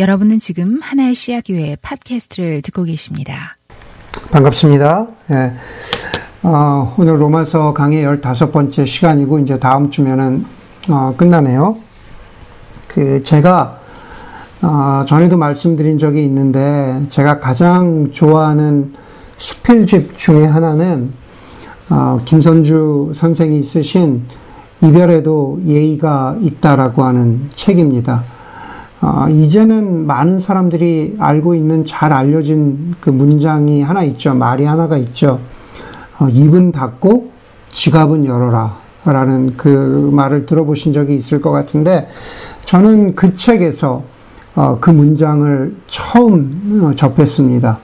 여러분은 지금 하나의 씨앗교회 팟캐스트를 듣고 계십니다. 반갑습니다. 예. 어, 오늘 로마서 강의 15번째 시간이고, 이제 다음 주면은, 어, 끝나네요. 그, 제가, 어, 전에도 말씀드린 적이 있는데, 제가 가장 좋아하는 수필집 중에 하나는, 어, 김선주 선생이 쓰신 이별에도 예의가 있다라고 하는 책입니다. 어, 이제는 많은 사람들이 알고 있는 잘 알려진 그 문장이 하나 있죠. 말이 하나가 있죠. 어, 입은 닫고 지갑은 열어라. 라는 그 말을 들어보신 적이 있을 것 같은데, 저는 그 책에서 어, 그 문장을 처음 어, 접했습니다.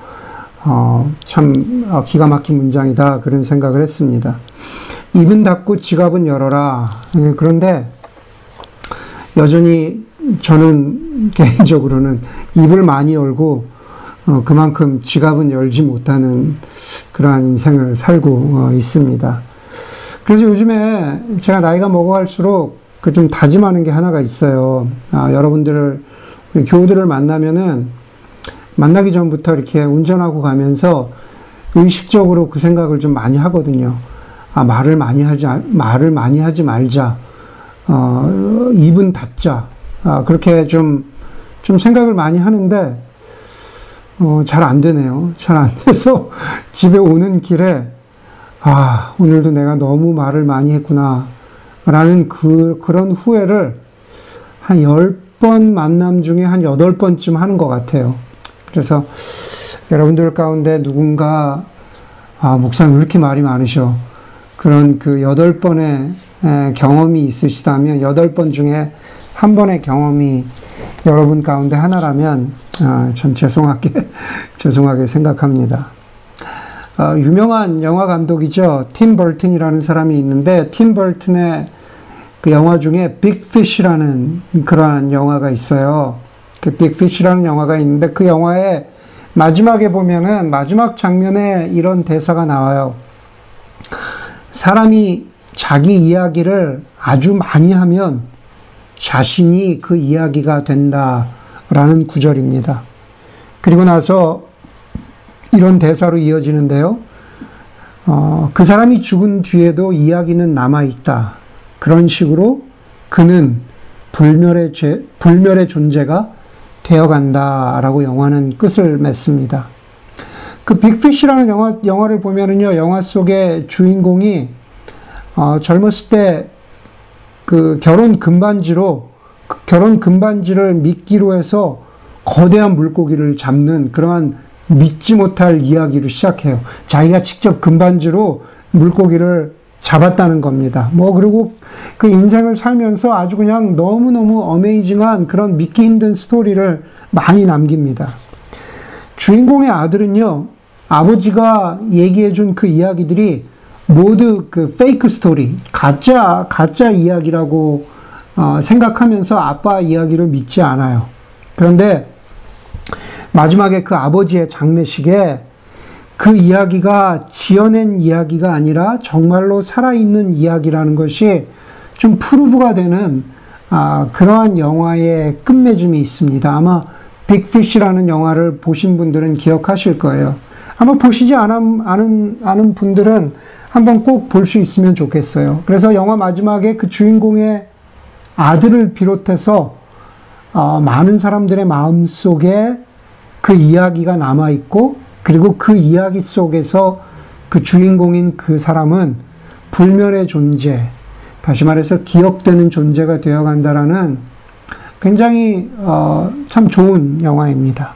어, 참 어, 기가 막힌 문장이다. 그런 생각을 했습니다. 입은 닫고 지갑은 열어라. 예, 그런데 여전히 저는 개인적으로는 입을 많이 열고 어, 그만큼 지갑은 열지 못하는 그러한 인생을 살고 어, 있습니다. 그래서 요즘에 제가 나이가 먹어갈수록 그 좀 다짐하는 게 하나가 있어요. 아, 여러분들을 교우들을 만나면은 만나기 전부터 이렇게 운전하고 가면서 의식적으로 그 생각을 좀 많이 하거든요. 아, 말을 많이 하지, 말을 많이 하지 말자. 어, 입은 닫자. 아, 그렇게 좀, 좀 생각을 많이 하는데, 어, 잘 안 되네요. 잘 안 돼서 집에 오는 길에, 아, 오늘도 내가 너무 말을 많이 했구나. 라는 그, 그런 후회를 한 10번 만남 중에 한 8번쯤 하는 것 같아요. 그래서 여러분들 가운데 누군가, 아, 목사님 왜 이렇게 말이 많으셔? 그런 그 8번의 경험이 있으시다면, 8번 중에 한 번의 경험이 여러분 가운데 하나라면 아, 참 죄송하게 죄송하게 생각합니다. 아, 유명한 영화 감독이죠. 팀 벌튼이라는 사람이 있는데 팀 벌튼의 그 영화 중에 빅피쉬라는 그러한 영화가 있어요. 그 빅피쉬라는 영화가 있는데 그 영화의 마지막에 보면은 마지막 장면에 이런 대사가 나와요. 사람이 자기 이야기를 아주 많이 하면 자신이 그 이야기가 된다라는 구절입니다. 그리고 나서 이런 대사로 이어지는데요. 어, 그 사람이 죽은 뒤에도 이야기는 남아있다. 그런 식으로 그는 불멸의, 죄, 불멸의 존재가 되어간다라고 영화는 끝을 맺습니다. 그 빅피쉬라는 영화, 영화를 보면은요, 영화 속의 주인공이 어, 젊었을 때 그 결혼 금반지로 그 결혼 금반지를 미끼로 해서 거대한 물고기를 잡는 그러한 믿지 못할 이야기로 시작해요. 자기가 직접 금반지로 물고기를 잡았다는 겁니다. 뭐, 그리고 그 인생을 살면서 아주 그냥 너무너무 어메이징한 그런 믿기 힘든 스토리를 많이 남깁니다. 주인공의 아들은요, 아버지가 얘기해 준 그 이야기들이 모두 그 페이크 스토리, 가짜, 가짜 이야기라고 어, 생각하면서 아빠 이야기를 믿지 않아요. 그런데 마지막에 그 아버지의 장례식에 그 이야기가 지어낸 이야기가 아니라 정말로 살아있는 이야기라는 것이 좀 프루브가 되는 아, 그러한 영화의 끝맺음이 있습니다. 아마 빅피쉬라는 영화를 보신 분들은 기억하실 거예요. 아마 보시지 않은, 않은, 않은 분들은 한번 꼭 볼 수 있으면 좋겠어요. 그래서 영화 마지막에 그 주인공의 아들을 비롯해서 어, 많은 사람들의 마음 속에 그 이야기가 남아 있고 그리고 그 이야기 속에서 그 주인공인 그 사람은 불멸의 존재, 다시 말해서 기억되는 존재가 되어 간다라는 굉장히 어, 참 좋은 영화입니다.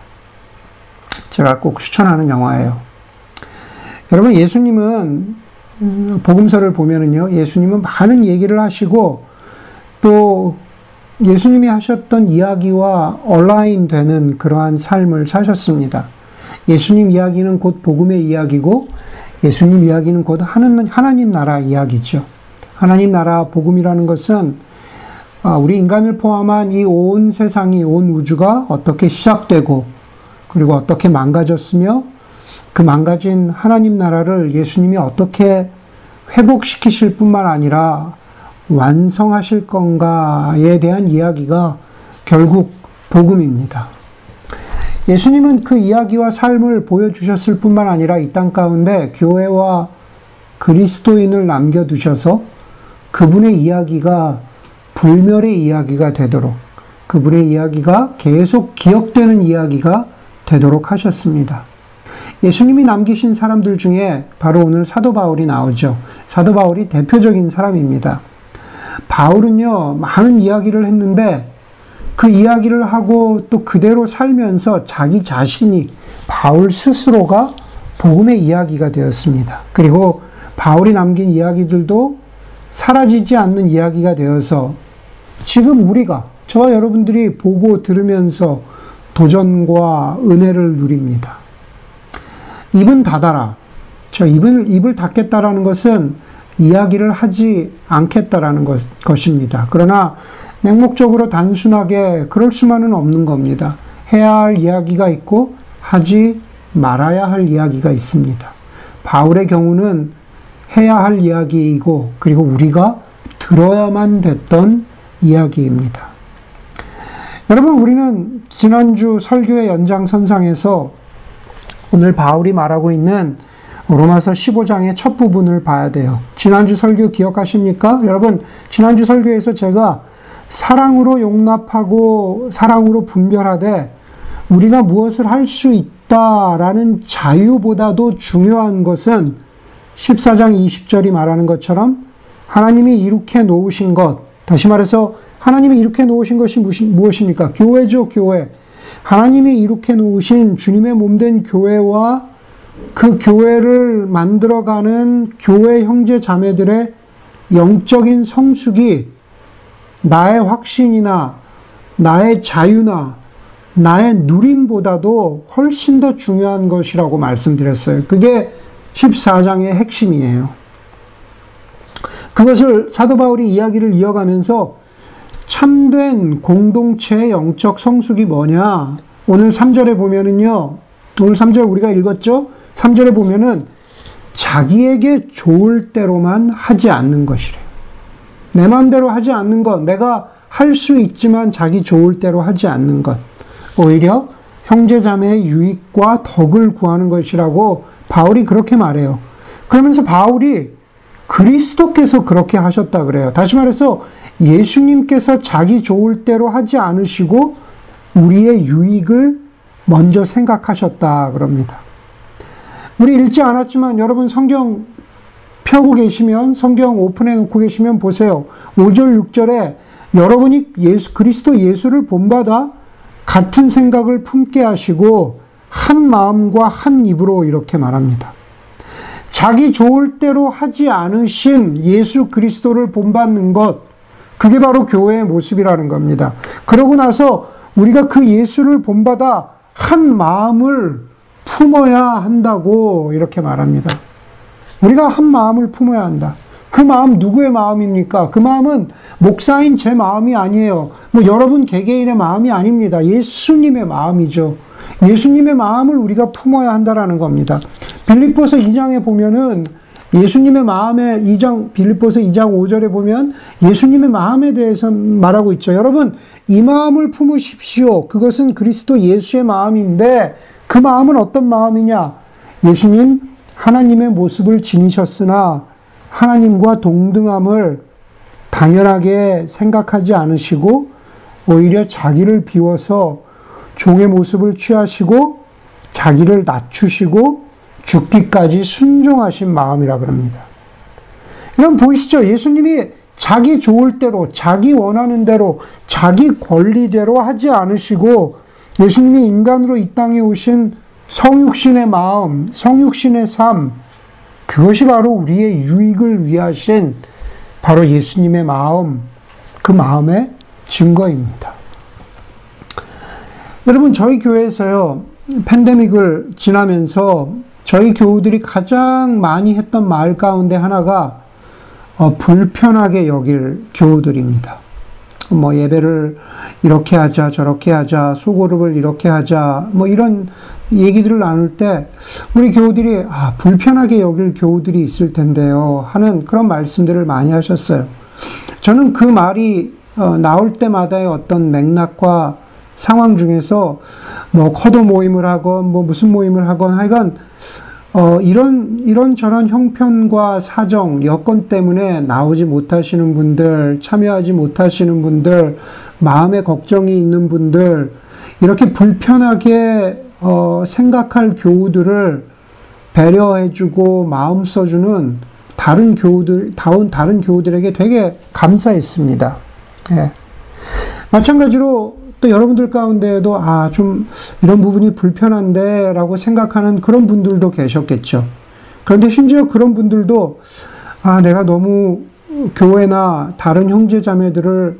제가 꼭 추천하는 영화예요. 여러분 예수님은 복음서를 보면은요, 예수님은 많은 얘기를 하시고 또 예수님이 하셨던 이야기와 얼라인 되는 그러한 삶을 사셨습니다. 예수님 이야기는 곧 복음의 이야기고 예수님 이야기는 곧 하나님 나라 이야기죠. 하나님 나라 복음이라는 것은 아, 우리 인간을 포함한 이 온 세상이 온 우주가 어떻게 시작되고 그리고 어떻게 망가졌으며 그 망가진 하나님 나라를 예수님이 어떻게 회복시키실 뿐만 아니라 완성하실 건가에 대한 이야기가 결국 복음입니다. 예수님은 그 이야기와 삶을 보여주셨을 뿐만 아니라 이 땅 가운데 교회와 그리스도인을 남겨두셔서 그분의 이야기가 불멸의 이야기가 되도록 그분의 이야기가 계속 기억되는 이야기가 되도록 하셨습니다. 예수님이 남기신 사람들 중에 바로 오늘 사도 바울이 나오죠. 사도 바울이 대표적인 사람입니다. 바울은요, 많은 이야기를 했는데 그 이야기를 하고 또 그대로 살면서 자기 자신이 바울 스스로가 복음의 이야기가 되었습니다. 그리고 바울이 남긴 이야기들도 사라지지 않는 이야기가 되어서 지금 우리가 저와 여러분들이 보고 들으면서 도전과 은혜를 누립니다. 입은 닫아라. 저 입을, 입을 닫겠다라는 것은 이야기를 하지 않겠다라는 것, 것입니다. 그러나 맹목적으로 단순하게 그럴 수만은 없는 겁니다. 해야 할 이야기가 있고 하지 말아야 할 이야기가 있습니다. 바울의 경우는 해야 할 이야기이고 그리고 우리가 들어야만 됐던 이야기입니다. 여러분, 우리는 지난주 설교의 연장선상에서 오늘 바울이 말하고 있는 로마서 15장의 첫 부분을 봐야 돼요. 지난주 설교 기억하십니까? 여러분, 지난주 설교에서 제가 사랑으로 용납하고 사랑으로 분별하되 우리가 무엇을 할 수 있다라는 자유보다도 중요한 것은 14장 20절이 말하는 것처럼 하나님이 이룩해 놓으신 것, 다시 말해서 하나님이 이룩해 놓으신 것이 무엇입니까? 교회죠, 교회. 하나님이 이룩해 놓으신 주님의 몸된 교회와 그 교회를 만들어가는 교회 형제 자매들의 영적인 성숙이 나의 확신이나 나의 자유나 나의 누림보다도 훨씬 더 중요한 것이라고 말씀드렸어요. 그게 14장의 핵심이에요. 그것을 사도 바울이 이야기를 이어가면서 참된 공동체의 영적 성숙이 뭐냐? 오늘 3절에 보면은요. 오늘 3절 우리가 읽었죠? 3절에 보면은 자기에게 좋을 대로만 하지 않는 것이래요. 내 마음대로 하지 않는 것, 내가 할 수 있지만 자기 좋을 대로 하지 않는 것. 오히려 형제자매의 유익과 덕을 구하는 것이라고 바울이 그렇게 말해요. 그러면서 바울이 그리스도께서 그렇게 하셨다 그래요. 다시 말해서 예수님께서 자기 좋을 대로 하지 않으시고 우리의 유익을 먼저 생각하셨다 그럽니다. 우리 읽지 않았지만 여러분 성경 펴고 계시면 성경 오픈해 놓고 계시면 보세요. 5절 6절에 여러분이 예수 그리스도 예수를 본받아 같은 생각을 품게 하시고 한 마음과 한 입으로 이렇게 말합니다. 자기 좋을 대로 하지 않으신 예수 그리스도를 본받는 것, 그게 바로 교회의 모습이라는 겁니다. 그러고 나서 우리가 그 예수를 본받아 한 마음을 품어야 한다고 이렇게 말합니다. 우리가 한 마음을 품어야 한다. 그 마음 누구의 마음입니까? 그 마음은 목사인 제 마음이 아니에요. 뭐 여러분 개개인의 마음이 아닙니다. 예수님의 마음이죠. 예수님의 마음을 우리가 품어야 한다라는 겁니다. 빌립보서 2장에 보면은 예수님의 마음에 2장 빌립보서 2장 5절에 보면 예수님의 마음에 대해서 말하고 있죠. 여러분 이 마음을 품으십시오. 그것은 그리스도 예수의 마음인데 그 마음은 어떤 마음이냐? 예수님 하나님의 모습을 지니셨으나 하나님과 동등함을 당연하게 생각하지 않으시고 오히려 자기를 비워서 종의 모습을 취하시고 자기를 낮추시고 죽기까지 순종하신 마음이라 그럽니다. 여러분 보이시죠? 예수님이 자기 좋을 대로, 자기 원하는 대로, 자기 권리대로 하지 않으시고 예수님이 인간으로 이 땅에 오신 성육신의 마음, 성육신의 삶, 그것이 바로 우리의 유익을 위하신 바로 예수님의 마음, 그 마음의 증거입니다. 여러분, 저희 교회에서요, 팬데믹을 지나면서 저희 교우들이 가장 많이 했던 말 가운데 하나가 어, 불편하게 여길 교우들입니다. 뭐 예배를 이렇게 하자, 저렇게 하자, 소그룹을 이렇게 하자, 뭐 이런 얘기들을 나눌 때 우리 교우들이 아, 불편하게 여길 교우들이 있을 텐데요. 하는 그런 말씀들을 많이 하셨어요. 저는 그 말이 어, 나올 때마다의 어떤 맥락과 상황 중에서 뭐 커도 모임을 하건 뭐 무슨 모임을 하건 하여간 어, 이런, 이런 저런 형편과 사정, 여건 때문에 나오지 못하시는 분들, 참여하지 못하시는 분들, 마음에 걱정이 있는 분들, 이렇게 불편하게, 어, 생각할 교우들을 배려해주고 마음 써주는 다른 교우들, 다운 다른 교우들에게 되게 감사했습니다. 예. 마찬가지로 또 여러분들 가운데에도 아, 좀 이런 부분이 불편한데 라고 생각하는 그런 분들도 계셨겠죠. 그런데 심지어 그런 분들도 아, 내가 너무 교회나 다른 형제 자매들을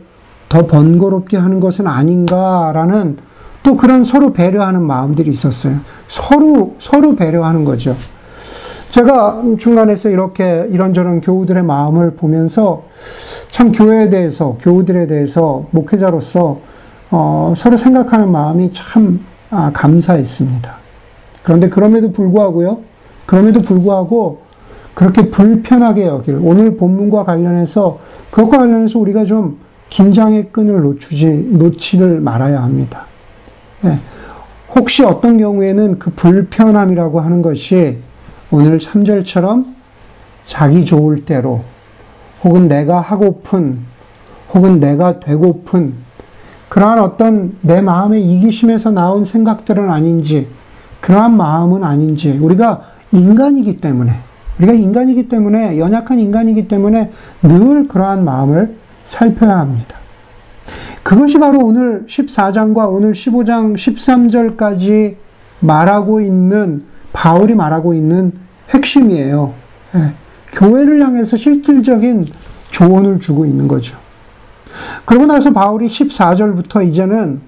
더 번거롭게 하는 것은 아닌가라는 또 그런 서로 배려하는 마음들이 있었어요. 서로, 서로 배려하는 거죠. 제가 중간에서 이렇게 이런저런 교우들의 마음을 보면서 참 교회에 대해서, 교우들에 대해서 목회자로서 어, 서로 생각하는 마음이 참 아, 감사했습니다. 그런데 그럼에도 불구하고요, 그럼에도 불구하고 그렇게 불편하게 여길 오늘 본문과 관련해서 그것과 관련해서 우리가 좀 긴장의 끈을 놓치지 놓지를 말아야 합니다. 예. 혹시 어떤 경우에는 그 불편함이라고 하는 것이 오늘 3절처럼 자기 좋을 대로 혹은 내가 하고픈 혹은 내가 되고픈 그러한 어떤 내 마음의 이기심에서 나온 생각들은 아닌지, 그러한 마음은 아닌지, 우리가 인간이기 때문에, 우리가 인간이기 때문에, 연약한 인간이기 때문에 늘 그러한 마음을 살펴야 합니다. 그것이 바로 오늘 14장과 오늘 15장 13절까지 말하고 있는, 바울이 말하고 있는 핵심이에요. 예, 교회를 향해서 실질적인 조언을 주고 있는 거죠. 그러고 나서 바울이 14절부터 이제는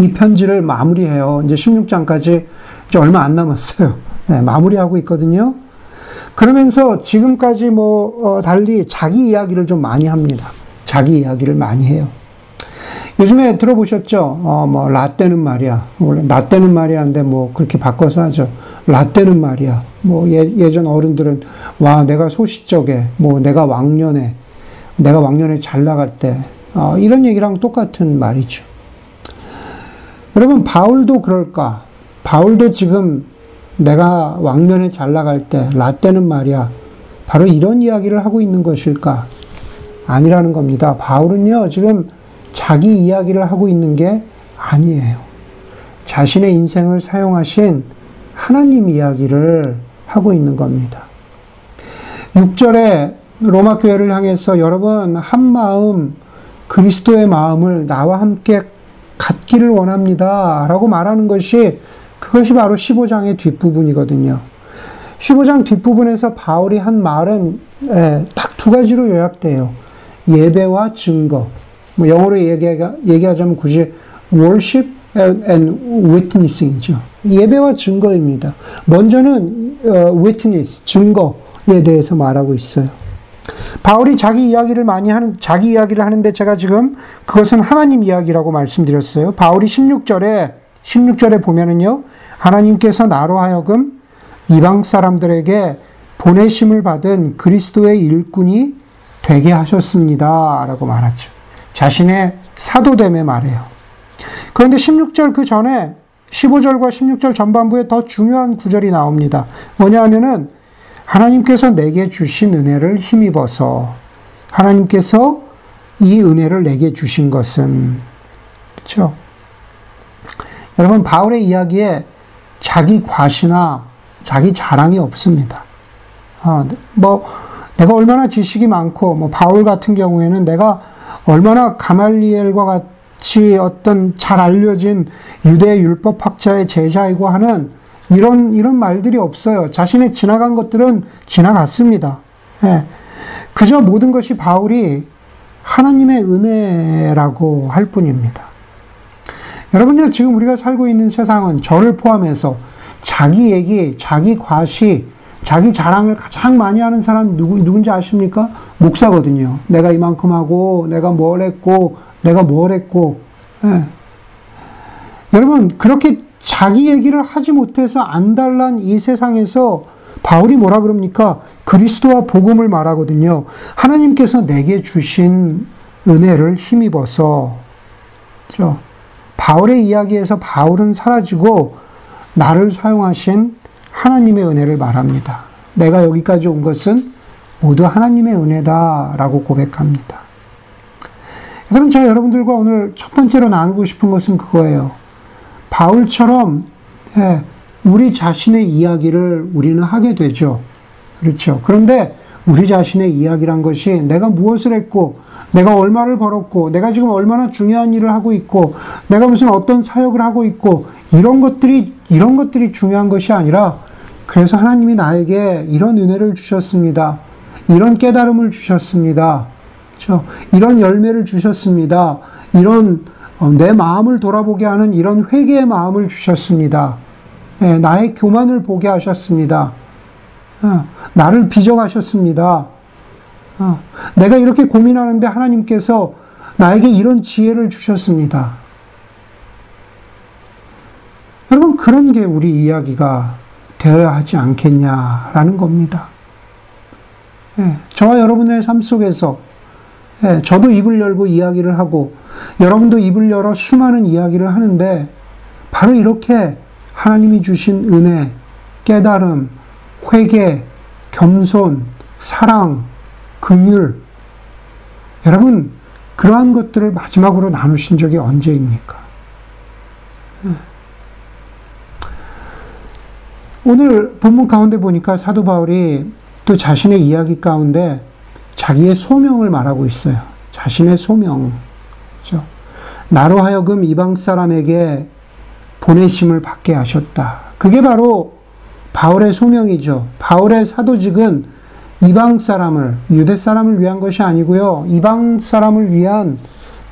이 편지를 마무리해요. 이제 16장까지 이제 얼마 안 남았어요. 네, 마무리하고 있거든요. 그러면서 지금까지 뭐, 어, 달리 자기 이야기를 좀 많이 합니다. 자기 이야기를 많이 해요. 요즘에 들어보셨죠? 어, 뭐, 라떼는 말이야. 원래, 라떼는 말이야 인데 뭐, 그렇게 바꿔서 하죠. 라떼는 말이야. 뭐, 예, 예전 어른들은, 와, 내가 소시적에, 뭐, 내가 왕년에, 내가 왕년에 잘 나갔대. 어, 이런 얘기랑 똑같은 말이죠. 여러분, 바울도 그럴까? 바울도 지금 내가 왕년에 잘 나갈 때, 라떼는 말이야. 바로 이런 이야기를 하고 있는 것일까? 아니라는 겁니다. 바울은요, 지금 자기 이야기를 하고 있는 게 아니에요. 자신의 인생을 사용하신 하나님 이야기를 하고 있는 겁니다. 6절에 로마 교회를 향해서 여러분 한 마음 그리스도의 마음을 나와 함께 갖기를 원합니다. 라고 말하는 것이 그것이 바로 15장의 뒷부분이거든요. 15장 뒷부분에서 바울이 한 말은 예, 딱두 가지로 요약돼요. 예배와 증거. 뭐 영어로 얘기하, 자면 굳이 worship and witnessing이죠. 예배와 증거입니다. 먼저는 어, witness, 증거에 대해서 말하고 있어요. 바울이 자기 이야기를 많이 하는, 자기 이야기를 하는데 제가 지금 그것은 하나님 이야기라고 말씀드렸어요. 바울이 16절에, 16절에 보면은요, 하나님께서 나로 하여금 이방 사람들에게 보내심을 받은 그리스도의 일꾼이 되게 하셨습니다. 라고 말하죠. 자신의 사도됨에 말해요. 그런데 16절 그 전에 15절과 16절 전반부에 더 중요한 구절이 나옵니다. 뭐냐 하면은 하나님께서 내게 주신 은혜를 힘입어서 하나님께서 이 은혜를 내게 주신 것은 그렇죠? 여러분 바울의 이야기에 자기 과시나 자기 자랑이 없습니다. 어, 뭐 내가 얼마나 지식이 많고 뭐 바울 같은 경우에는 내가 얼마나 가말리엘과 같이 어떤 잘 알려진 유대 율법 학자의 제자이고 하는 이런, 이런 말들이 없어요. 자신의 지나간 것들은 지나갔습니다. 예. 그저 모든 것이 바울이 하나님의 은혜라고 할 뿐입니다. 여러분요, 지금 우리가 살고 있는 세상은 저를 포함해서 자기 얘기, 자기 과시, 자기 자랑을 가장 많이 하는 사람 누구, 누군지 아십니까? 목사거든요. 내가 이만큼 하고, 내가 뭘 했고, 내가 뭘 했고, 예. 여러분, 그렇게 자기 얘기를 하지 못해서 안달난 이 세상에서 바울이 뭐라 그럽니까? 그리스도와 복음을 말하거든요. 하나님께서 내게 주신 은혜를 힘입어서, 그렇죠? 바울의 이야기에서 바울은 사라지고 나를 사용하신 하나님의 은혜를 말합니다. 내가 여기까지 온 것은 모두 하나님의 은혜다라고 고백합니다. 여러분, 제가 여러분들과 오늘 첫 번째로 나누고 싶은 것은 그거예요. 바울처럼 예, 우리 자신의 이야기를 우리는 하게 되죠. 그렇죠. 그런데 우리 자신의 이야기란 것이 내가 무엇을 했고, 내가 얼마를 벌었고, 내가 지금 얼마나 중요한 일을 하고 있고, 내가 무슨 어떤 사역을 하고 있고, 이런 것들이, 이런 것들이 중요한 것이 아니라, 그래서 하나님이 나에게 이런 은혜를 주셨습니다. 이런 깨달음을 주셨습니다. 그렇죠? 이런 열매를 주셨습니다. 이런 어, 내 마음을 돌아보게 하는 이런 회개의 마음을 주셨습니다. 예, 나의 교만을 보게 하셨습니다. 어, 나를 빚어가셨습니다. 어, 내가 이렇게 고민하는데 하나님께서 나에게 이런 지혜를 주셨습니다. 여러분, 그런 게 우리 이야기가 되어야 하지 않겠냐라는 겁니다. 예, 저와 여러분의 삶 속에서 예, 저도 입을 열고 이야기를 하고 여러분도 입을 열어 수많은 이야기를 하는데 바로 이렇게 하나님이 주신 은혜, 깨달음, 회개, 겸손, 사랑, 긍휼 여러분 그러한 것들을 마지막으로 나누신 적이 언제입니까? 예. 오늘 본문 가운데 보니까 사도 바울이 또 자신의 이야기 가운데 자기의 소명을 말하고 있어요. 자신의 소명. 그렇죠? 나로 하여금 이방 사람에게 보내심을 받게 하셨다. 그게 바로 바울의 소명이죠. 바울의 사도직은 이방 사람을, 유대 사람을 위한 것이 아니고요. 이방 사람을 위한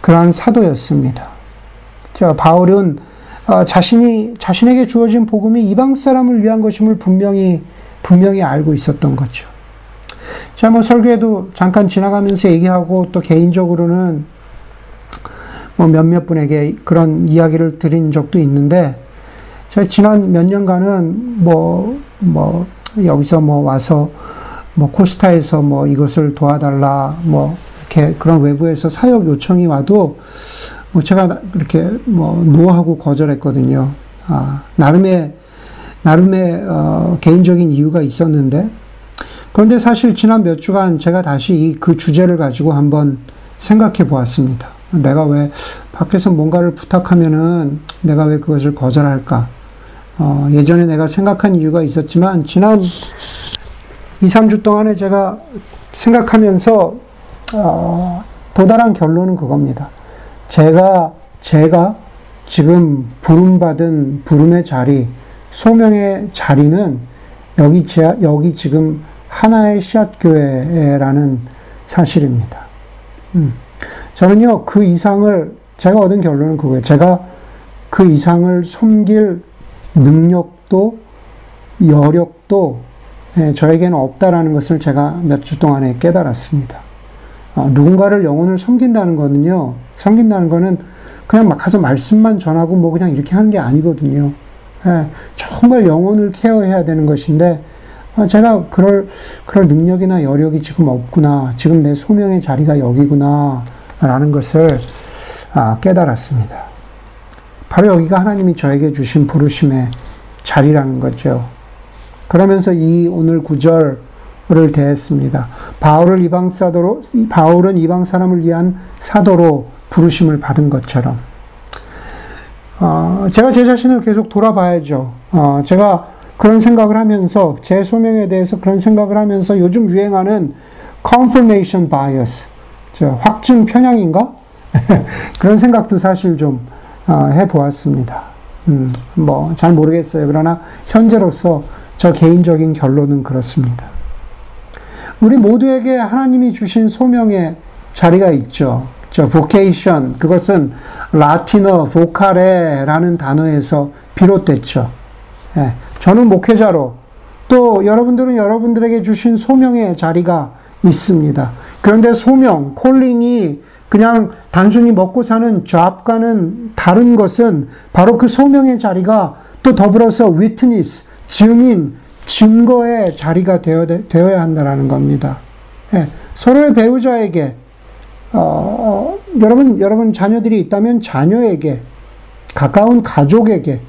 그러한 사도였습니다. 자, 바울은 어, 자신이, 자신에게 주어진 복음이 이방 사람을 위한 것임을 분명히, 분명히 알고 있었던 거죠. 자, 뭐 설교에도 잠깐 지나가면서 얘기하고 또 개인적으로는 뭐 몇몇 분에게 그런 이야기를 드린 적도 있는데, 제가 지난 몇 년간은 뭐, 뭐, 여기서 뭐 와서 뭐 코스타에서 뭐 이것을 도와달라, 뭐 이렇게 그런 외부에서 사역 요청이 와도 뭐 제가 이렇게 뭐 노하고 거절했거든요. 아, 나름의, 나름의, 어, 개인적인 이유가 있었는데, 그런데 사실 지난 몇 주간 제가 다시 그 주제를 가지고 한번 생각해 보았습니다. 내가 왜 밖에서 뭔가를 부탁하면은 내가 왜 그것을 거절할까? 어, 예전에 내가 생각한 이유가 있었지만 지난 2, 3주 동안에 제가 생각하면서 어, 도달한 결론은 그겁니다. 제가 제가 지금 부름받은 부름의 자리, 소명의 자리는 여기 제, 여기 지금 하나의 씨앗교회라는 사실입니다. 음. 저는요, 그 이상을, 제가 얻은 결론은 그거예요. 제가 그 이상을 섬길 능력도, 여력도 예, 저에게는 없다라는 것을 제가 몇 주 동안에 깨달았습니다. 어, 누군가를 영혼을 섬긴다는 거는요, 섬긴다는 거는 그냥 막 가서 말씀만 전하고 뭐 그냥 이렇게 하는 게 아니거든요. 예, 정말 영혼을 케어해야 되는 것인데, 아, 제가 그럴, 그럴 능력이나 여력이 지금 없구나. 지금 내 소명의 자리가 여기구나. 라는 것을 아, 깨달았습니다. 바로 여기가 하나님이 저에게 주신 부르심의 자리라는 거죠. 그러면서 이 오늘 구절을 대했습니다. 바울을 이방 사도로, 바울은 이방 사람을 위한 사도로 부르심을 받은 것처럼. 어, 제가 제 자신을 계속 돌아봐야죠. 어, 제가 그런 생각을 하면서 제 소명에 대해서 그런 생각을 하면서 요즘 유행하는 confirmation bias, 확증 편향인가? 그런 생각도 사실 좀 어, 해보았습니다. 음, 뭐, 잘 모르겠어요. 그러나 현재로서 저 개인적인 결론은 그렇습니다. 우리 모두에게 하나님이 주신 소명의 자리가 있죠. 저 vocation, 그것은 라틴어 vocare라는 단어에서 비롯됐죠. 예, 저는 목회자로 또 여러분들은 여러분들에게 주신 소명의 자리가 있습니다. 그런데 소명, 콜링이 그냥 단순히 먹고 사는 잡과는 다른 것은 바로 그 소명의 자리가 또 더불어서 위트니스, 증인, 증거의 자리가 되어, 되어야 한다는 겁니다. 예, 서로의 배우자에게, 어, 어, 여러분, 여러분 자녀들이 있다면 자녀에게, 가까운 가족에게,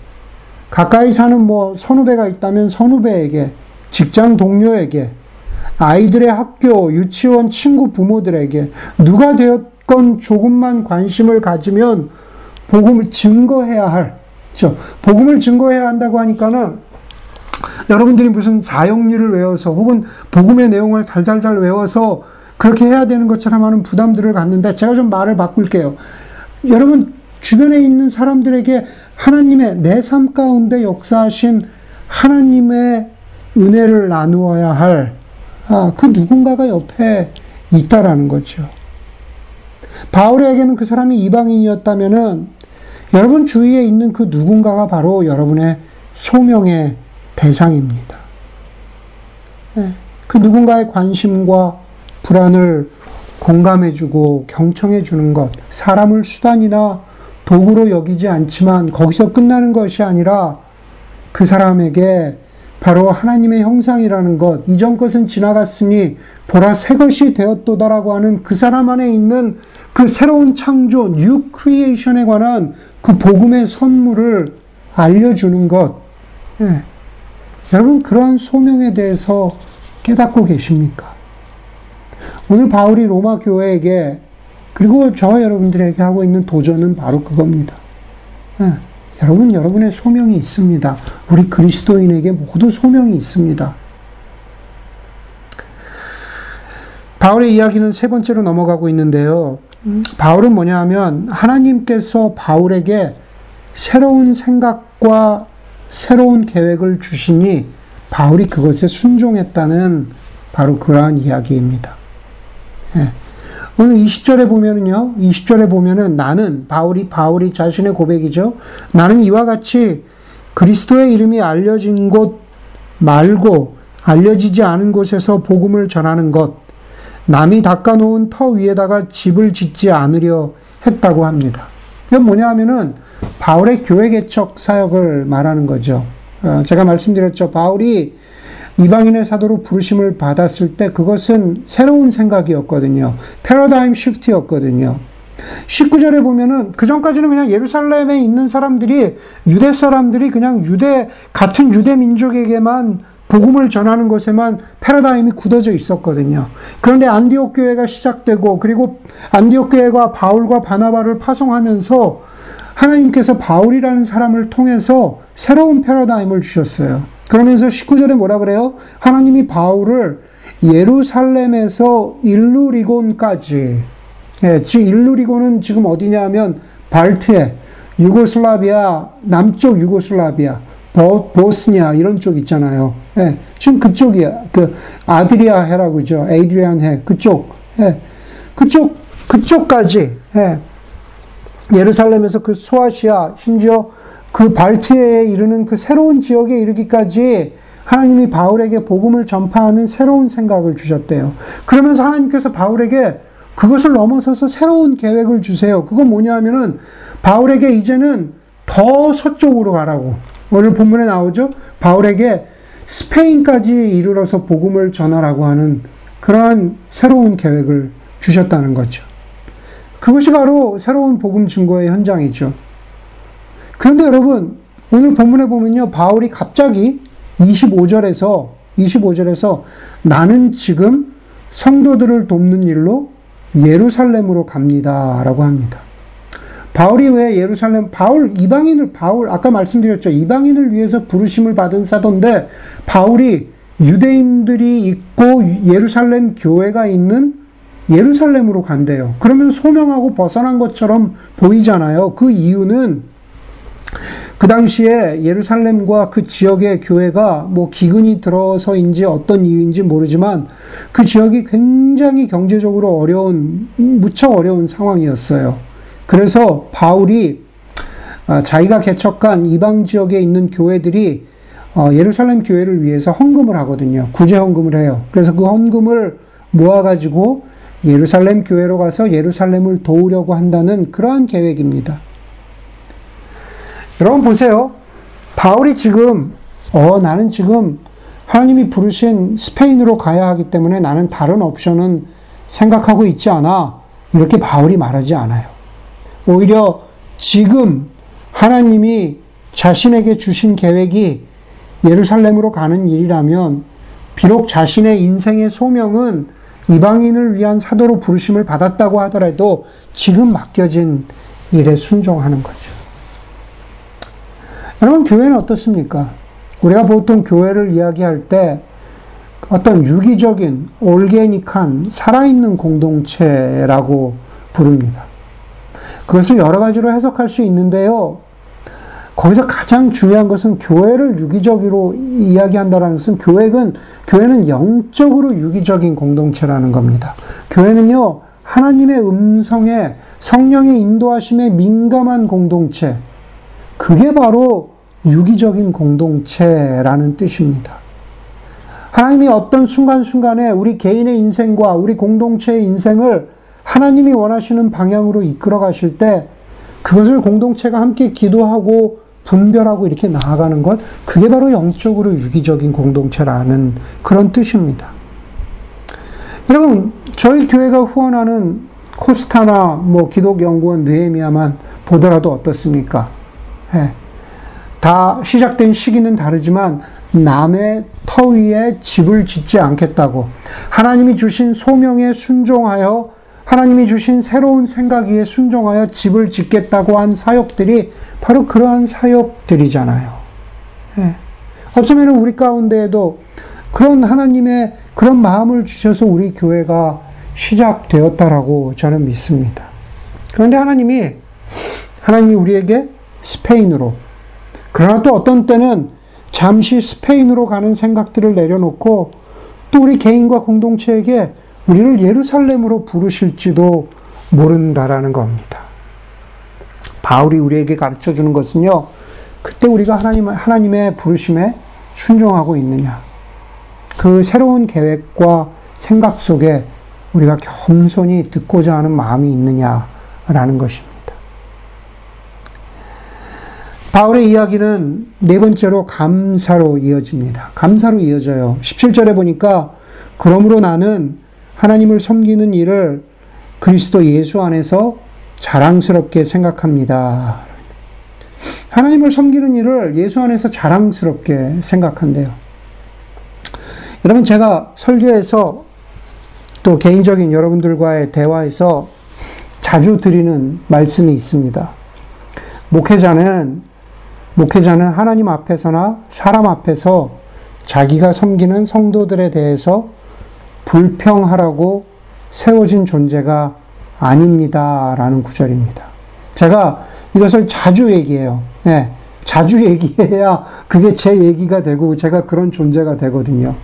가까이 사는 뭐 선후배가 있다면 선후배에게, 직장 동료에게, 아이들의 학교, 유치원, 친구, 부모들에게 누가 되었건 조금만 관심을 가지면 복음을 증거해야 할, 그렇죠? 복음을 증거해야 한다고 하니까는 여러분들이 무슨 사형리를 외워서 혹은 복음의 내용을 달달달 외워서 그렇게 해야 되는 것처럼 하는 부담들을 갖는데 제가 좀 말을 바꿀게요. 여러분 주변에 있는 사람들에게 하나님의 내 삶 가운데 역사하신 하나님의 은혜를 나누어야 할, 아, 그 누군가가 옆에 있다라는 거죠. 바울에게는 그 사람이 이방인이었다면은 여러분 주위에 있는 그 누군가가 바로 여러분의 소명의 대상입니다. 네, 그 누군가의 관심과 불안을 공감해주고 경청해주는 것, 사람을 수단이나 도구로 여기지 않지만 거기서 끝나는 것이 아니라 그 사람에게 바로 하나님의 형상이라는 것, 이전 것은 지나갔으니 보라 새 것이 되었도다라고 하는 그 사람 안에 있는 그 새로운 창조, new creation에 관한 그 복음의 선물을 알려주는 것. 예. 여러분, 그러한 소명에 대해서 깨닫고 계십니까? 오늘 바울이 로마 교회에게 그리고 저 여러분들에게 하고 있는 도전은 바로 그겁니다. 예. 여러분, 여러분의 소명이 있습니다. 우리 그리스도인에게 모두 소명이 있습니다. 바울의 이야기는 세 번째로 넘어가고 있는데요. 바울은 뭐냐 하면 하나님께서 바울에게 새로운 생각과 새로운 계획을 주시니 바울이 그것에 순종했다는 바로 그러한 이야기입니다. 예. 오늘 20절에 보면은요, 20절에 보면은 나는, 바울이, 바울이 자신의 고백이죠. 나는 이와 같이 그리스도의 이름이 알려진 곳 말고 알려지지 않은 곳에서 복음을 전하는 것, 남이 닦아놓은 터 위에다가 집을 짓지 않으려 했다고 합니다. 이건 뭐냐 하면은 바울의 교회 개척 사역을 말하는 거죠. 어, 제가 말씀드렸죠. 바울이 이방인의 사도로 부르심을 받았을 때 그것은 새로운 생각이었거든요. 패러다임 시프트였거든요. 19절에 보면은 그 전까지는 그냥 예루살렘에 있는 사람들이 유대 사람들이 그냥 유대 같은 유대 민족에게만 복음을 전하는 것에만 패러다임이 굳어져 있었거든요. 그런데 안디옥 교회가 시작되고 그리고 안디옥 교회가 바울과 바나바를 파송하면서 하나님께서 바울이라는 사람을 통해서 새로운 패러다임을 주셨어요. 그러면서 19절에 뭐라 그래요? 하나님이 바울을 예루살렘에서 일루리곤까지, 예, 지금 일루리곤은 지금 어디냐 하면 발트에, 유고슬라비아, 남쪽 유고슬라비아, 보, 보스니아 이런 쪽 있잖아요. 예, 지금 그쪽이야. 그 아드리아 해라고 죠 에이드리안 해. 그쪽. 예, 그쪽, 그쪽까지. 예. 예루살렘에서 그 소아시아, 심지어 그 발트에 이르는 그 새로운 지역에 이르기까지 하나님이 바울에게 복음을 전파하는 새로운 생각을 주셨대요. 그러면서 하나님께서 바울에게 그것을 넘어서서 새로운 계획을 주세요. 그건 뭐냐 하면은 바울에게 이제는 더 서쪽으로 가라고. 오늘 본문에 나오죠? 바울에게 스페인까지 이르러서 복음을 전하라고 하는 그러한 새로운 계획을 주셨다는 거죠. 그것이 바로 새로운 복음 증거의 현장이죠. 그런데 여러분, 오늘 본문에 보면요. 바울이 갑자기 25절에서, 25절에서 나는 지금 성도들을 돕는 일로 예루살렘으로 갑니다. 라고 합니다. 바울이 왜 예루살렘, 바울, 이방인을, 바울, 아까 말씀드렸죠. 이방인을 위해서 부르심을 받은 사도인데, 바울이 유대인들이 있고 예루살렘 교회가 있는 예루살렘으로 간대요. 그러면 소명하고 벗어난 것처럼 보이잖아요. 그 이유는 그 당시에 예루살렘과 그 지역의 교회가 뭐 기근이 들어서인지 어떤 이유인지 모르지만 그 지역이 굉장히 경제적으로 어려운, 무척 어려운 상황이었어요. 그래서 바울이 아, 자기가 개척한 이방 지역에 있는 교회들이 어, 예루살렘 교회를 위해서 헌금을 하거든요. 구제 헌금을 해요. 그래서 그 헌금을 모아가지고 예루살렘 교회로 가서 예루살렘을 도우려고 한다는 그러한 계획입니다. 여러분 보세요. 바울이 지금, 어, 나는 지금 하나님이 부르신 스페인으로 가야 하기 때문에 나는 다른 옵션은 생각하고 있지 않아. 이렇게 바울이 말하지 않아요. 오히려 지금 하나님이 자신에게 주신 계획이 예루살렘으로 가는 일이라면 비록 자신의 인생의 소명은 이방인을 위한 사도로 부르심을 받았다고 하더라도 지금 맡겨진 일에 순종하는 거죠. 여러분, 교회는 어떻습니까? 우리가 보통 교회를 이야기할 때 어떤 유기적인, 올게닉한, 살아있는 공동체라고 부릅니다. 그것을 여러 가지로 해석할 수 있는데요. 거기서 가장 중요한 것은 교회를 유기적으로 이야기한다는 것은 교회는, 교회는 영적으로 유기적인 공동체라는 겁니다. 교회는요, 하나님의 음성에 성령의 인도하심에 민감한 공동체. 그게 바로 유기적인 공동체라는 뜻입니다. 하나님이 어떤 순간순간에 우리 개인의 인생과 우리 공동체의 인생을 하나님이 원하시는 방향으로 이끌어 가실 때 그것을 공동체가 함께 기도하고 분별하고 이렇게 나아가는 것, 그게 바로 영적으로 유기적인 공동체라는 그런 뜻입니다. 여러분, 저희 교회가 후원하는 코스타나 뭐 기독연구원 느헤미야만 보더라도 어떻습니까? 예. 다 시작된 시기는 다르지만 남의 터 위에 집을 짓지 않겠다고 하나님이 주신 소명에 순종하여 하나님이 주신 새로운 생각 위에 순종하여 집을 짓겠다고 한 사역들이 바로 그러한 사역들이잖아요. 예. 어쩌면 우리 가운데에도 그런 하나님의 그런 마음을 주셔서 우리 교회가 시작되었다라고 저는 믿습니다. 그런데 하나님이, 하나님이 우리에게 스페인으로, 그러나 또 어떤 때는 잠시 스페인으로 가는 생각들을 내려놓고 또 우리 개인과 공동체에게 우리를 예루살렘으로 부르실지도 모른다라는 겁니다. 바울이 우리에게 가르쳐 주는 것은요, 그때 우리가 하나님, 하나님의 부르심에 순종하고 있느냐. 그 새로운 계획과 생각 속에 우리가 겸손히 듣고자 하는 마음이 있느냐라는 것입니다. 바울의 이야기는 네 번째로 감사로 이어집니다. 감사로 이어져요. 17절에 보니까 그러므로 나는 하나님을 섬기는 일을 그리스도 예수 안에서 자랑스럽게 생각합니다. 하나님을 섬기는 일을 예수 안에서 자랑스럽게 생각한대요. 여러분, 제가 설교에서 또 개인적인 여러분들과의 대화에서 자주 드리는 말씀이 있습니다. 목회자는, 목회자는 하나님 앞에서나 사람 앞에서 자기가 섬기는 성도들에 대해서 불평하라고 세워진 존재가 아닙니다 라는 구절입니다. 제가 이것을 자주 얘기해요. 네, 자주 얘기해야 그게 제 얘기가 되고 제가 그런 존재가 되거든요.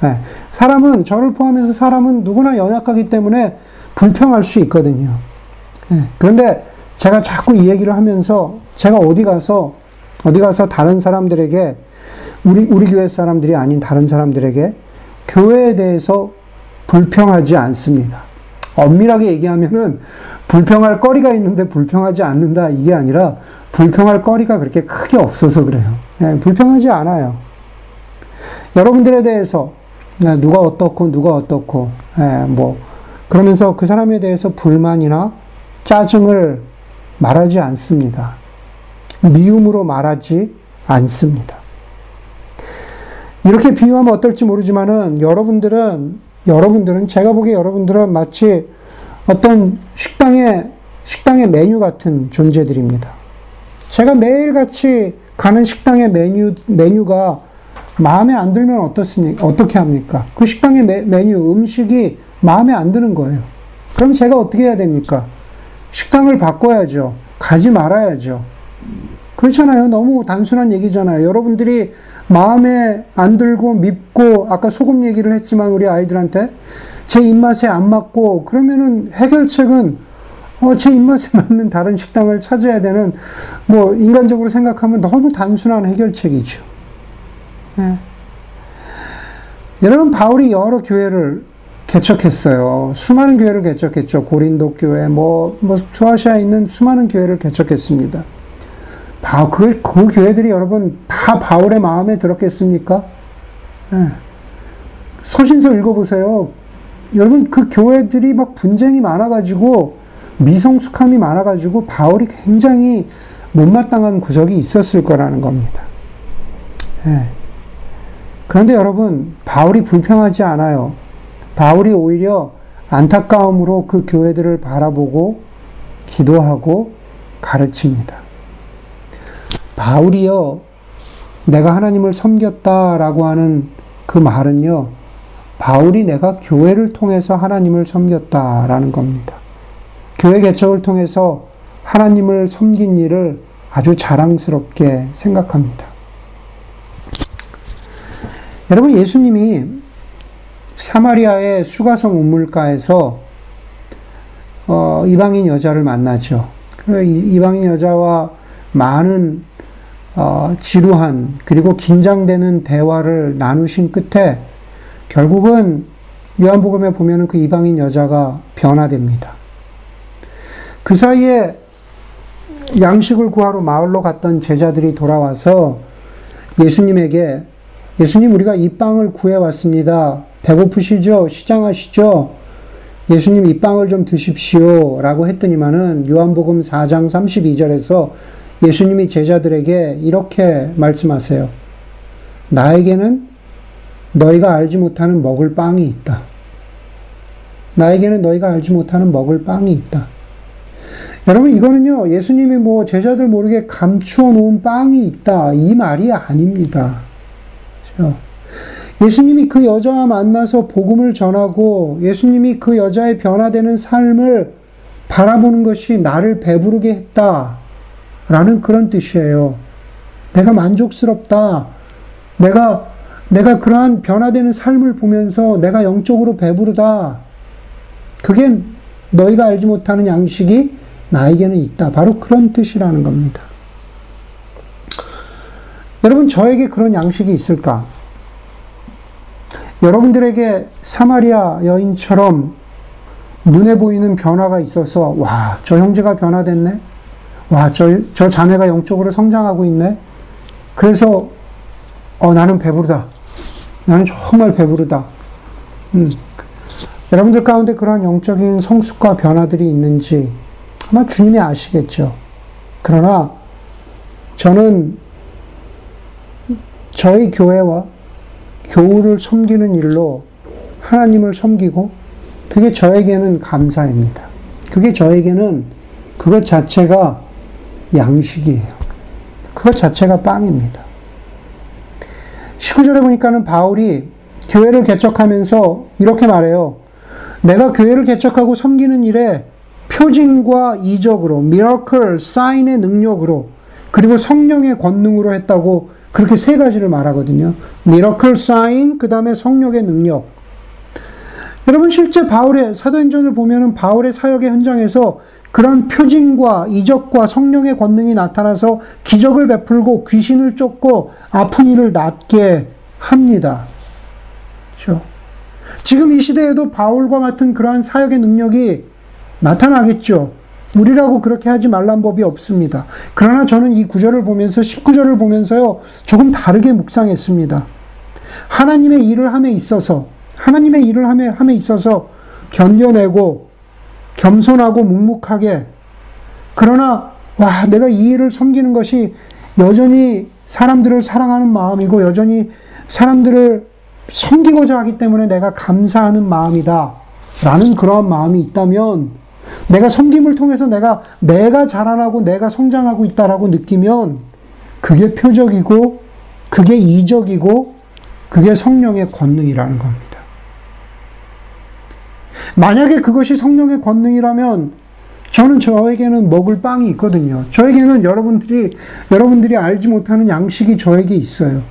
네, 사람은 저를 포함해서 사람은 누구나 연약하기 때문에 불평할 수 있거든요. 네, 그런데 제가 자꾸 이 얘기를 하면서 제가 어디 가서 어디 가서 다른 사람들에게 우리 우리 교회 사람들이 아닌 다른 사람들에게 교회에 대해서 불평하지 않습니다. 엄밀하게 얘기하면은 불평할 거리가 있는데 불평하지 않는다 이게 아니라 불평할 거리가 그렇게 크게 없어서 그래요. 예, 불평하지 않아요. 여러분들에 대해서 예, 누가 어떻고 누가 어떻고 예, 뭐 그러면서 그 사람에 대해서 불만이나 짜증을 말하지 않습니다. 미움으로 말하지 않습니다. 이렇게 비유하면 어떨지 모르지만은 여러분들은 여러분들은 제가 보기에 여러분들은 마치 어떤 식당의 식당의 메뉴 같은 존재들입니다. 제가 매일같이 가는 식당의 메뉴 메뉴가 마음에 안 들면 어떻습니까? 어떻게 합니까? 그 식당의 메, 메뉴 음식이 마음에 안 드는 거예요. 그럼 제가 어떻게 해야 됩니까? 식당을 바꿔야죠. 가지 말아야죠. 그렇잖아요. 너무 단순한 얘기잖아요. 여러분들이 마음에 안 들고 밉고 아까 소금 얘기를 했지만 우리 아이들한테 제 입맛에 안 맞고 그러면은 해결책은 어, 제 입맛에 맞는 다른 식당을 찾아야 되는 뭐 인간적으로 생각하면 너무 단순한 해결책이죠. 예. 여러분 바울이 여러 교회를 개척했어요. 수많은 교회를 개척했죠. 고린도 교회, 뭐, 뭐, 소아시아에 있는 수많은 교회를 개척했습니다. 바, 그, 그 교회들이 여러분 다 바울의 마음에 들었겠습니까? 네. 서신서 읽어보세요. 여러분 그 교회들이 막 분쟁이 많아가지고 미성숙함이 많아가지고 바울이 굉장히 못마땅한 구석이 있었을 거라는 겁니다. 예. 그런데 여러분, 바울이 불평하지 않아요. 바울이 오히려 안타까움으로 그 교회들을 바라보고 기도하고 가르칩니다. 바울이요, 내가 하나님을 섬겼다라고 하는 그 말은요, 바울이 내가 교회를 통해서 하나님을 섬겼다라는 겁니다. 교회 개척을 통해서 하나님을 섬긴 일을 아주 자랑스럽게 생각합니다. 여러분, 예수님이 사마리아의 수가성 우물가에서 어, 이방인 여자를 만나죠. 그 이방인 여자와 많은 어, 지루한 그리고 긴장되는 대화를 나누신 끝에 결국은 요한복음에 보면은 그 이방인 여자가 변화됩니다. 그 사이에 양식을 구하러 마을로 갔던 제자들이 돌아와서 예수님에게 예수님 우리가 이 빵을 구해 왔습니다. 배고프시죠? 시장하시죠? 예수님 이 빵을 좀 드십시오. 라고 했더니만은 요한복음 4장 32절에서 예수님이 제자들에게 이렇게 말씀하세요. 나에게는 너희가 알지 못하는 먹을 빵이 있다. 나에게는 너희가 알지 못하는 먹을 빵이 있다. 여러분, 이거는요, 예수님이 뭐 제자들 모르게 감추어 놓은 빵이 있다. 이 말이 아닙니다. 그렇죠? 예수님이 그 여자와 만나서 복음을 전하고 예수님이 그 여자의 변화되는 삶을 바라보는 것이 나를 배부르게 했다. 라는 그런 뜻이에요. 내가 만족스럽다. 내가, 내가 그러한 변화되는 삶을 보면서 내가 영적으로 배부르다. 그게 너희가 알지 못하는 양식이 나에게는 있다. 바로 그런 뜻이라는 겁니다. 여러분, 저에게 그런 양식이 있을까? 여러분들에게 사마리아 여인처럼 눈에 보이는 변화가 있어서, 와, 저 형제가 변화됐네? 와, 저, 저 자매가 영적으로 성장하고 있네? 그래서, 어, 나는 배부르다. 나는 정말 배부르다. 음. 여러분들 가운데 그러한 영적인 성숙과 변화들이 있는지 아마 주님이 아시겠죠. 그러나 저는 저희 교회와 교우를 섬기는 일로 하나님을 섬기고 그게 저에게는 감사입니다. 그게 저에게는 그것 자체가 양식이에요. 그것 자체가 빵입니다. 19절에 보니까는 바울이 교회를 개척하면서 이렇게 말해요. 내가 교회를 개척하고 섬기는 일에 표징과 이적으로, 미러클, 사인의 능력으로, 그리고 성령의 권능으로 했다고 그렇게 세 가지를 말하거든요. 미러클 사인, 그 다음에 성령의 능력. 여러분 실제 바울의 사도행전을 보면은 바울의 사역의 현장에서 그런 표징과 이적과 성령의 권능이 나타나서 기적을 베풀고 귀신을 쫓고 아픈 이를 낫게 합니다. 그렇죠? 지금 이 시대에도 바울과 같은 그러한 사역의 능력이 나타나겠죠. 우리라고 그렇게 하지 말란 법이 없습니다. 그러나 저는 이 구절을 보면서 19절을 보면서요. 조금 다르게 묵상했습니다. 하나님의 일을 함에 있어서 하나님의 일을 함에 함에 있어서 견뎌내고 겸손하고 묵묵하게 그러나 와 내가 이 일을 섬기는 것이 여전히 사람들을 사랑하는 마음이고 여전히 사람들을 섬기고자 하기 때문에 내가 감사하는 마음이다. 라는 그러한 마음이 있다면 내가 섬김을 통해서 내가 내가 자라나고 내가 성장하고 있다라고 느끼면 그게 표적이고 그게 이적이고 그게 성령의 권능이라는 겁니다. 만약에 그것이 성령의 권능이라면 저는 저에게는 먹을 빵이 있거든요. 저에게는 여러분들이 여러분들이 알지 못하는 양식이 저에게 있어요.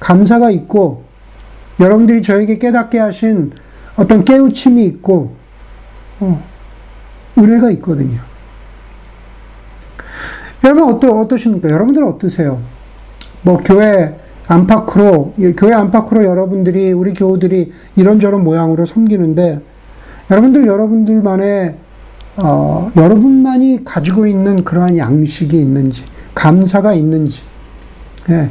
감사가 있고 여러분들이 저에게 깨닫게 하신 어떤 깨우침이 있고 어, 은혜가 있거든요. 여러분 어떠, 어떠십니까? 여러분들은 어떠세요? 뭐 교회 안팎으로 교회 안팎으로 여러분들이 우리 교우들이 이런저런 모양으로 섬기는데 여러분들 여러분들만의 어, 여러분만이 가지고 있는 그러한 양식이 있는지 감사가 있는지 예.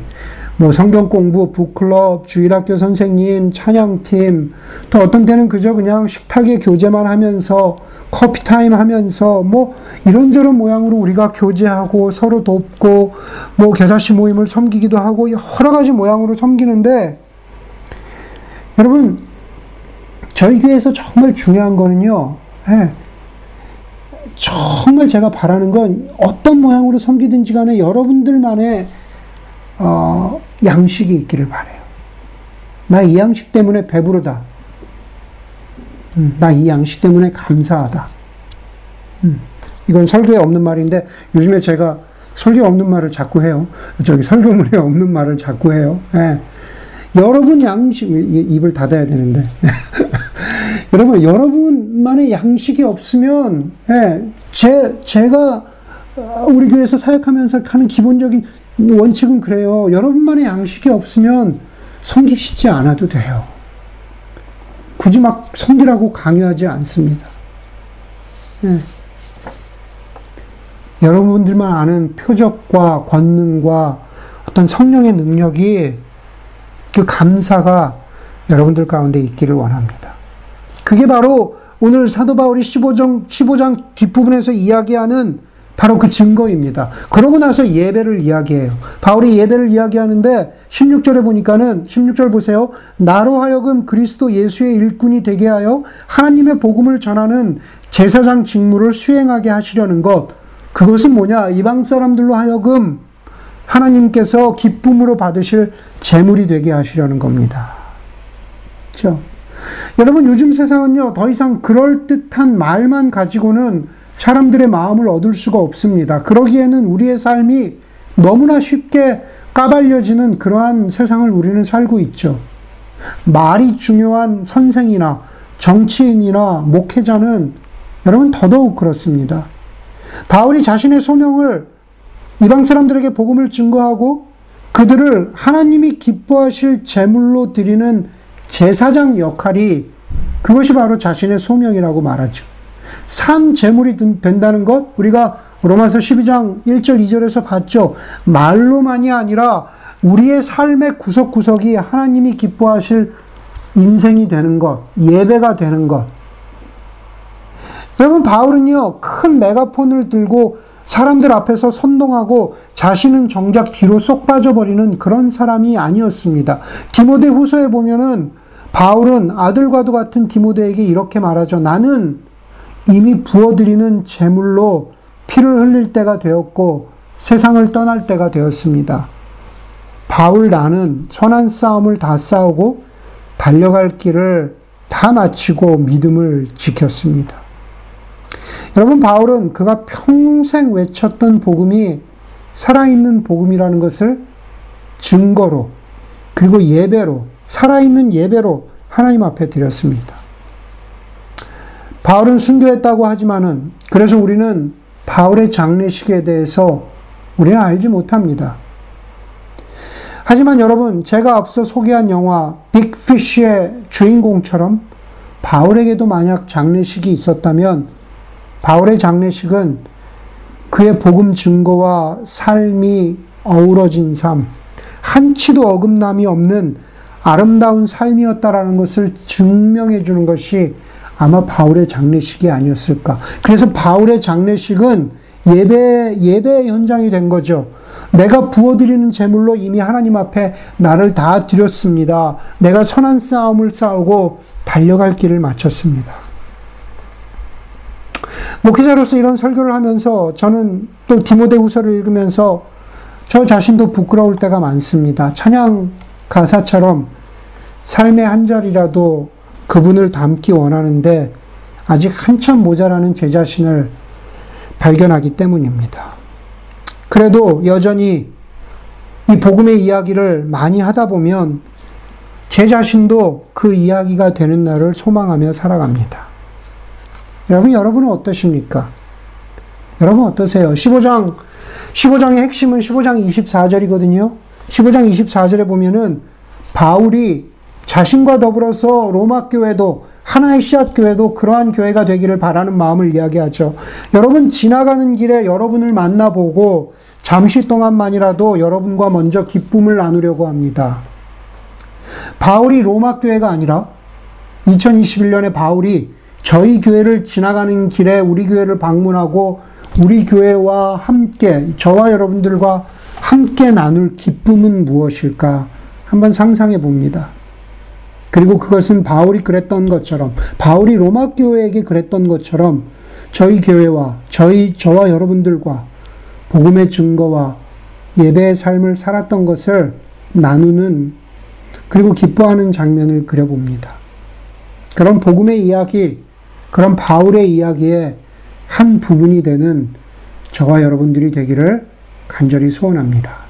뭐 성경 공부, 북클럽, 주일학교 선생님, 찬양팀, 또 어떤 때는 그저 그냥 식탁에 교제만 하면서 커피 타임 하면서 뭐 이런저런 모양으로 우리가 교제하고 서로 돕고 뭐 겨자씨 모임을 섬기기도 하고 여러 가지 모양으로 섬기는데 여러분 저희 교회에서 정말 중요한 거는요. 예, 정말 제가 바라는 건 어떤 모양으로 섬기든지 간에 여러분들만의 어, 양식이 있기를 바래요. 나 이 양식 때문에 배부르다. 음, 나이 양식 때문에 감사하다. 음, 이건 설교에 없는 말인데 요즘에 제가 설교 없는 말을 자꾸 해요. 저기 설교문에 없는 말을 자꾸 해요. 예. 여러분 양식 입을 닫아야 되는데 여러분 여러분만의 양식이 없으면 예, 제 제가 우리 교회에서 사역하면서 하는 기본적인 원칙은 그래요. 여러분만의 양식이 없으면 섬기시지 않아도 돼요. 굳이 막 섬기라고 강요하지 않습니다. 예. 여러분들만 아는 표적과 권능과 어떤 성령의 능력이 그 감사가 여러분들 가운데 있기를 원합니다. 그게 바로 오늘 사도 바울이 15장, 15장 뒷부분에서 이야기하는 바로 그 증거입니다. 그러고 나서 예배를 이야기해요. 바울이 예배를 이야기하는데 16절에 보니까는 16절 보세요. 나로 하여금 그리스도 예수의 일꾼이 되게 하여 하나님의 복음을 전하는 제사장 직무를 수행하게 하시려는 것. 그것은 뭐냐? 이방 사람들로 하여금 하나님께서 기쁨으로 받으실 재물이 되게 하시려는 겁니다. 그렇죠? 여러분 요즘 세상은요 더 이상 그럴 듯한 말만 가지고는 사람들의 마음을 얻을 수가 없습니다. 그러기에는 우리의 삶이 너무나 쉽게 까발려지는 그러한 세상을 우리는 살고 있죠. 말이 중요한 선생이나 정치인이나 목회자는 여러분 더더욱 그렇습니다. 바울이 자신의 소명을 이방 사람들에게 복음을 증거하고 그들을 하나님이 기뻐하실 제물로 드리는 제사장 역할이 그것이 바로 자신의 소명이라고 말하죠. 산 제물이 된다는 것 우리가 로마서 12장 1절 2절에서 봤죠. 말로만이 아니라 우리의 삶의 구석구석이 하나님이 기뻐하실 인생이 되는 것, 예배가 되는 것. 여러분 바울은요. 큰 메가폰을 들고 사람들 앞에서 선동하고 자신은 정작 뒤로 쏙 빠져버리는 그런 사람이 아니었습니다. 디모데 후서에 보면은 바울은 아들과도 같은 디모데에게 이렇게 말하죠. 나는 이미 부어드리는 제물로 피를 흘릴 때가 되었고 세상을 떠날 때가 되었습니다. 바울 나는 선한 싸움을 다 싸우고 달려갈 길을 다 마치고 믿음을 지켰습니다. 여러분, 바울은 그가 평생 외쳤던 복음이 살아있는 복음이라는 것을 증거로, 그리고 예배로, 살아있는 예배로 하나님 앞에 드렸습니다. 바울은 순교했다고 하지만은, 그래서 우리는 바울의 장례식에 대해서 우리는 알지 못합니다. 하지만 여러분, 제가 앞서 소개한 영화 빅피쉬의 주인공처럼 바울에게도 만약 장례식이 있었다면 바울의 장례식은 그의 복음 증거와 삶이 어우러진 삶, 한치도 어긋남이 없는 아름다운 삶이었다라는 것을 증명해 주는 것이 아마 바울의 장례식이 아니었을까. 그래서 바울의 장례식은 예배, 예배 현장이 된 거죠. 내가 부어드리는 제물로 이미 하나님 앞에 나를 다 드렸습니다. 내가 선한 싸움을 싸우고 달려갈 길을 마쳤습니다. 목회자로서 이런 설교를 하면서 저는 또 디모데 후서를 읽으면서 저 자신도 부끄러울 때가 많습니다. 찬양 가사처럼 삶의 한 자리라도 그분을 닮기 원하는데 아직 한참 모자라는 제 자신을 발견하기 때문입니다. 그래도 여전히 이 복음의 이야기를 많이 하다 보면 제 자신도 그 이야기가 되는 날을 소망하며 살아갑니다. 여러분, 여러분은 어떠십니까? 여러분 어떠세요? 15장, 15장의 핵심은 15장 24절이거든요. 15장 24절에 보면은 바울이 자신과 더불어서 로마 교회도 하나의 씨앗 교회도 그러한 교회가 되기를 바라는 마음을 이야기하죠. 여러분 지나가는 길에 여러분을 만나보고 잠시 동안만이라도 여러분과 먼저 기쁨을 나누려고 합니다. 바울이 로마 교회가 아니라 2021년에 바울이 저희 교회를 지나가는 길에 우리 교회를 방문하고 우리 교회와 함께, 저와 여러분들과 함께 나눌 기쁨은 무엇일까? 한번 상상해 봅니다. 그리고 그것은 바울이 그랬던 것처럼, 바울이 로마 교회에게 그랬던 것처럼 저희 교회와 저희, 저와 여러분들과 복음의 증거와 예배의 삶을 살았던 것을 나누는 그리고 기뻐하는 장면을 그려봅니다. 그런 복음의 이야기, 그런 바울의 이야기의 한 부분이 되는 저와 여러분들이 되기를 간절히 소원합니다.